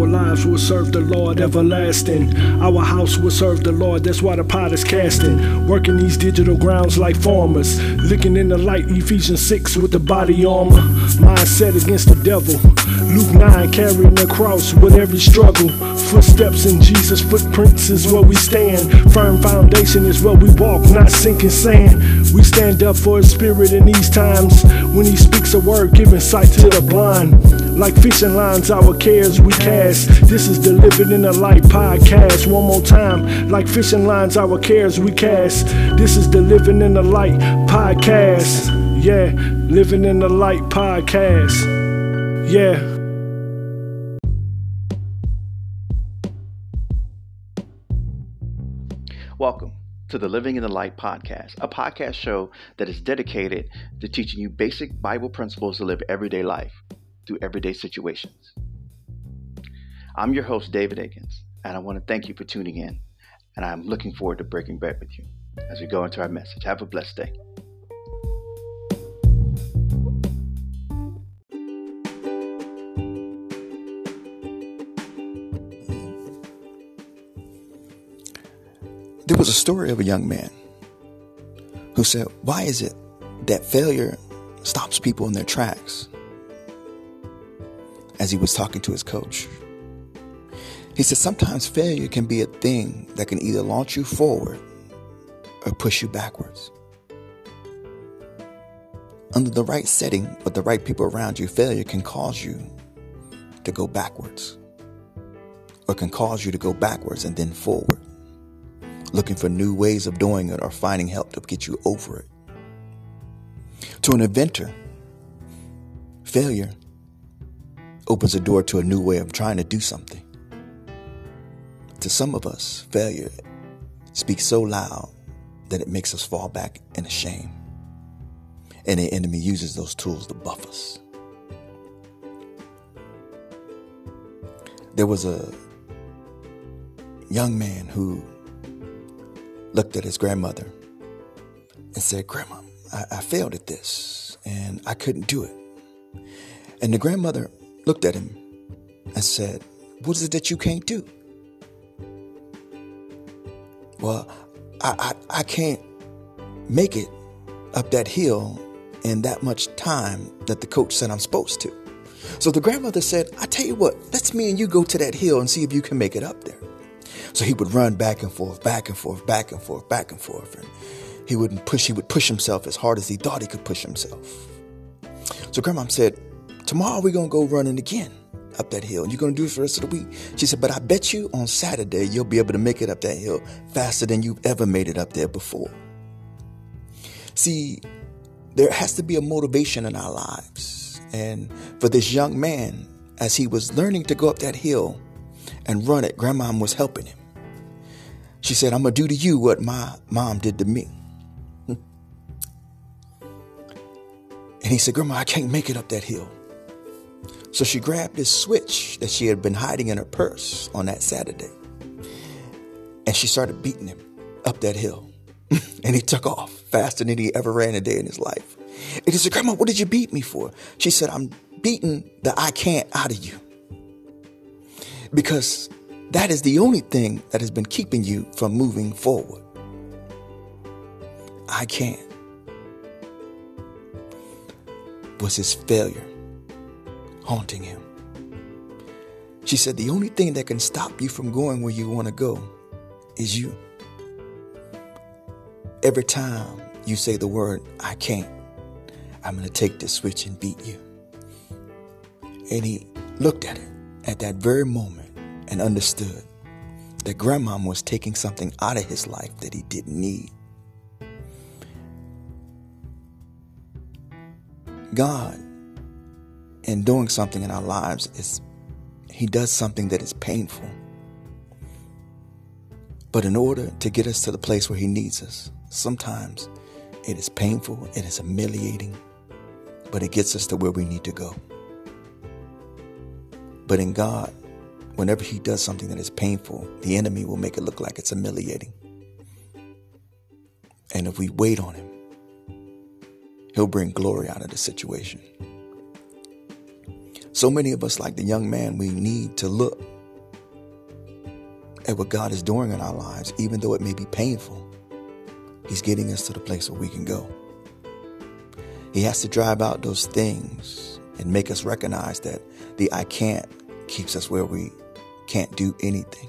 Our lives will serve the Lord everlasting. Our house will serve the Lord, that's why the pot is casting. Working these digital grounds like farmers. Looking in the light, Ephesians 6 with the body armor. Mindset against the devil. Luke 9 carrying the cross with every struggle. Footsteps in Jesus' footprints is where we stand. Firm foundation is where we walk, not sinking sand. We stand up for his spirit in these times. When he speaks a word, giving sight to the blind. Like fishing lines, our cares we cast. This is the Living in the Light podcast. One more time. Like fishing lines, our cares we cast. This is the Living in the Light podcast. Yeah, Living in the Light podcast. Yeah. Welcome to the Living in the Light podcast, a podcast show that is dedicated to teaching you basic Bible principles to live everyday life through everyday situations. I'm your host, David Akins, and I want to thank you for tuning in. And I'm looking forward to breaking bread with you as we go into our message. Have a blessed day. There was a story of a young man who said, Why is it that failure stops people in their tracks? As he was talking to his coach, he said, Sometimes failure can be a thing that can either launch you forward or push you backwards. Under the right setting with the right people around you, failure can cause you to go backwards or can cause you to go backwards and then forward looking for new ways of doing it or finding help to get you over it. To an inventor, failure opens the door to a new way of trying to do something. To some of us, failure speaks so loud that it makes us fall back in shame. And the enemy uses those tools to buff us. There was a young man who looked at his grandmother and said, Grandma, I, I failed at this and I couldn't do it. And the grandmother looked at him and said, What is it that you can't do? Well, I, I, I can't make it up that hill in that much time that the coach said I'm supposed to. So the grandmother said, I tell you what, let's me and you go to that hill and see if you can make it up there. So he would run back and forth, back and forth, back and forth, back and forth. And he wouldn't push, he would push himself as hard as he thought he could push himself. So grandma said, Tomorrow we're gonna go running again up that hill. And you're gonna do it for the rest of the week. She said, But I bet you on Saturday you'll be able to make it up that hill faster than you've ever made it up there before. See, there has to be a motivation in our lives. And for this young man, as he was learning to go up that hill and run it, grandma was helping him. She said, I'm going to do to you what my mom did to me. and he said, Grandma, I can't make it up that hill. So she grabbed this switch that she had been hiding in her purse on that Saturday. And she started beating him up that hill. and he took off faster than he ever ran a day in his life. And he said, Grandma, what did you beat me for? She said, I'm beating the I can't out of you. Because that is the only thing that has been keeping you from moving forward. I can't. Was his failure haunting him? She said, The only thing that can stop you from going where you want to go is you. Every time you say the word, I can't, I'm going to take this switch and beat you. And he looked at it at that very moment and understood that grandmom was taking something out of his life that he didn't need. God, in doing something in our lives, is He does something that is painful. But in order to get us to the place where He needs us, sometimes it is painful, it is humiliating, but it gets us to where we need to go. But in God, whenever he does something that is painful, the enemy will make it look like it's humiliating. And if we wait on him, he'll bring glory out of the situation. So many of us, like the young man, we need to look at what God is doing in our lives, even though it may be painful. He's getting us to the place where we can go. He has to drive out those things and make us recognize that the I can't keeps us where we can't do anything.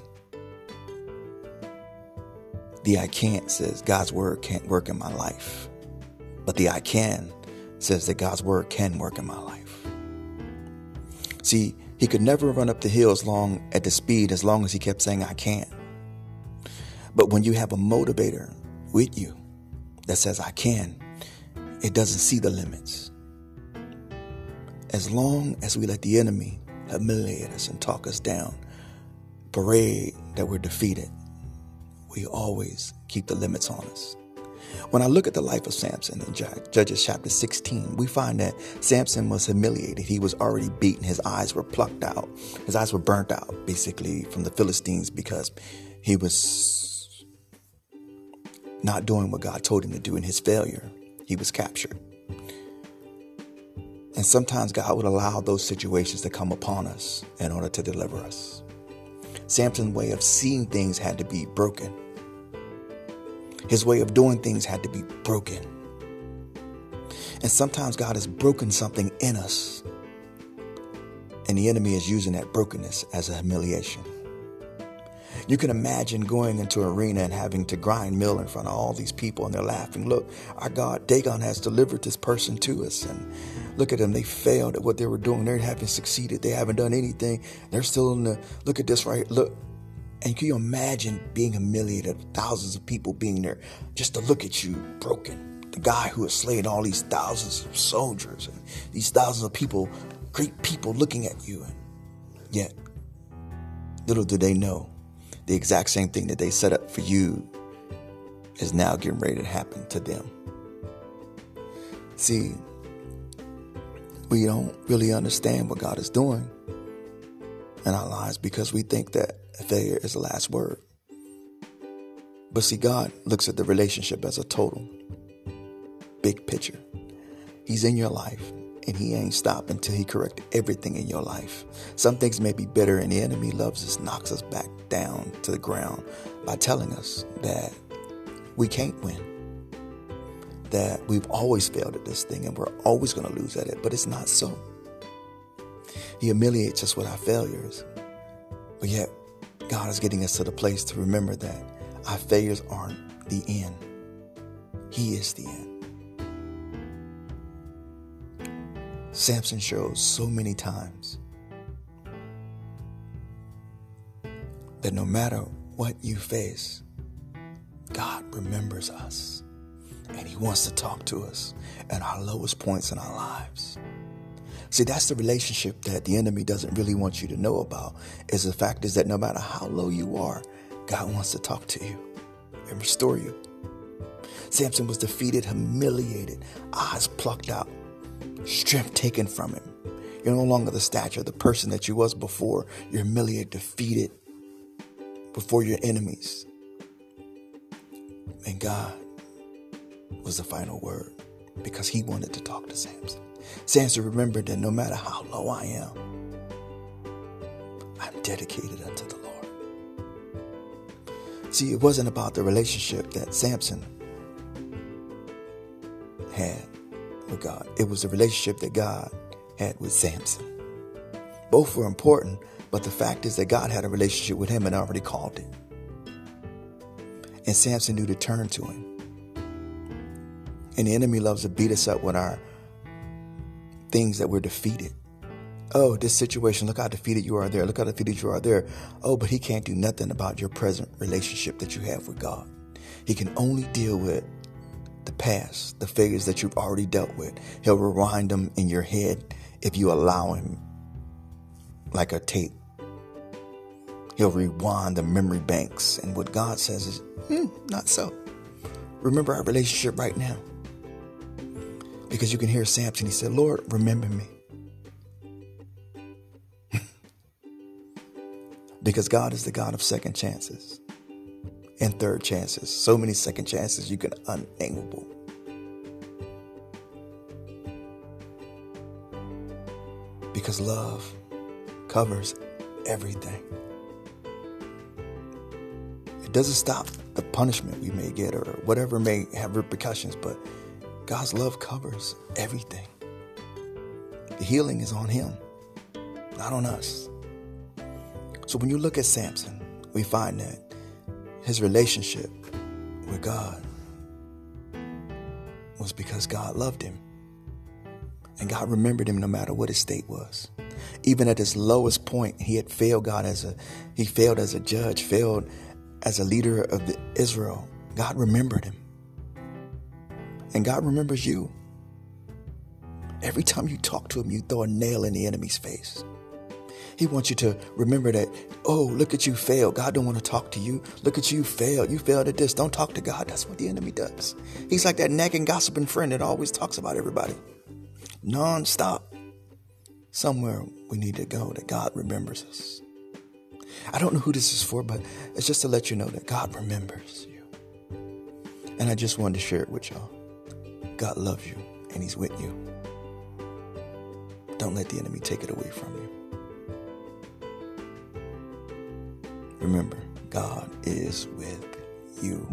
The I can't says God's word can't work in my life. But the I can says that God's word can work in my life. See, he could never run up the hill as long at the speed as long as he kept saying I can't. But when you have a motivator with you that says I can, it doesn't see the limits. As long as we let the enemy humiliate us and talk us down, parade that we're defeated, we always keep the limits on us. When I look at the life of Samson in Judges chapter 16, we find that Samson was humiliated. He was already beaten. His eyes were plucked out. His eyes were burnt out, basically, from the Philistines because he was not doing what God told him to do in his failure. He was captured. And sometimes God would allow those situations to come upon us in order to deliver us. Samson's way of seeing things had to be broken. His way of doing things had to be broken. And sometimes God has broken something in us, and the enemy is using that brokenness as a humiliation. You can imagine going into an arena and having to grind mill in front of all these people and they're laughing. Look, our God, Dagon has delivered this person to us. And look at them. They failed at what they were doing. They haven't succeeded. They haven't done anything. They're still in the, look at this right. Look, and can you imagine being humiliated, thousands of people being there just to look at you broken? The guy who has slain all these thousands of soldiers and these thousands of people, great people looking at you. And yet, little do they know, the exact same thing that they set up for you is now getting ready to happen to them. See, we don't really understand what God is doing in our lives because we think that failure is the last word. But see, God looks at the relationship as a total, big picture. He's in your life and he ain't stopped until he correct everything in your life. Some things may be bitter and the enemy loves us, knocks us back down to the ground by telling us that we can't win. That we've always failed at this thing and we're always going to lose at it, but it's not so. He humiliates us with our failures. But yet, God is getting us to the place to remember that our failures aren't the end, He is the end. Samson shows so many times that no matter what you face, God remembers us and He wants to talk to us at our lowest points in our lives. See, that's the relationship that the enemy doesn't really want you to know about. Is the fact is that no matter how low you are, God wants to talk to you and restore you. Samson was defeated, humiliated, eyes plucked out, strength taken from him. You're no longer the stature, of the person that you was before. You're humiliated, defeated before your enemies. And God was the final word because he wanted to talk to Samson. Samson remembered that no matter how low I am, I'm dedicated unto the Lord. See, it wasn't about the relationship that Samson had with God, it was the relationship that God had with Samson. Both were important, but the fact is that God had a relationship with him and already called him. And Samson knew to turn to him. And the enemy loves to beat us up with our things that we're defeated. Oh, this situation, look how defeated you are there. Look how defeated you are there. Oh, but he can't do nothing about your present relationship that you have with God. He can only deal with the past, the failures that you've already dealt with. He'll rewind them in your head if you allow him, like a tape. He'll rewind the memory banks. And what God says is, hmm, not so. Remember our relationship right now. Because you can hear Samson, he said, Lord, remember me. because God is the God of second chances and third chances. So many second chances you can unangleable. Because love covers everything. It doesn't stop the punishment we may get or whatever may have repercussions, but God's love covers everything. The healing is on Him, not on us. So when you look at Samson, we find that his relationship with God was because God loved him. And God remembered him no matter what his state was. Even at his lowest point, he had failed God as a he failed as a judge, failed as a leader of Israel. God remembered him. And God remembers you. Every time you talk to him, you throw a nail in the enemy's face. He wants you to remember that, oh, look at you fail. God don't want to talk to you. Look at you fail. You failed at this. Don't talk to God. That's what the enemy does. He's like that nagging, gossiping friend that always talks about everybody. Non-stop. Somewhere we need to go that God remembers us. I don't know who this is for, but it's just to let you know that God remembers you. And I just wanted to share it with y'all. God loves you and He's with you. Don't let the enemy take it away from you. Remember, God is with you.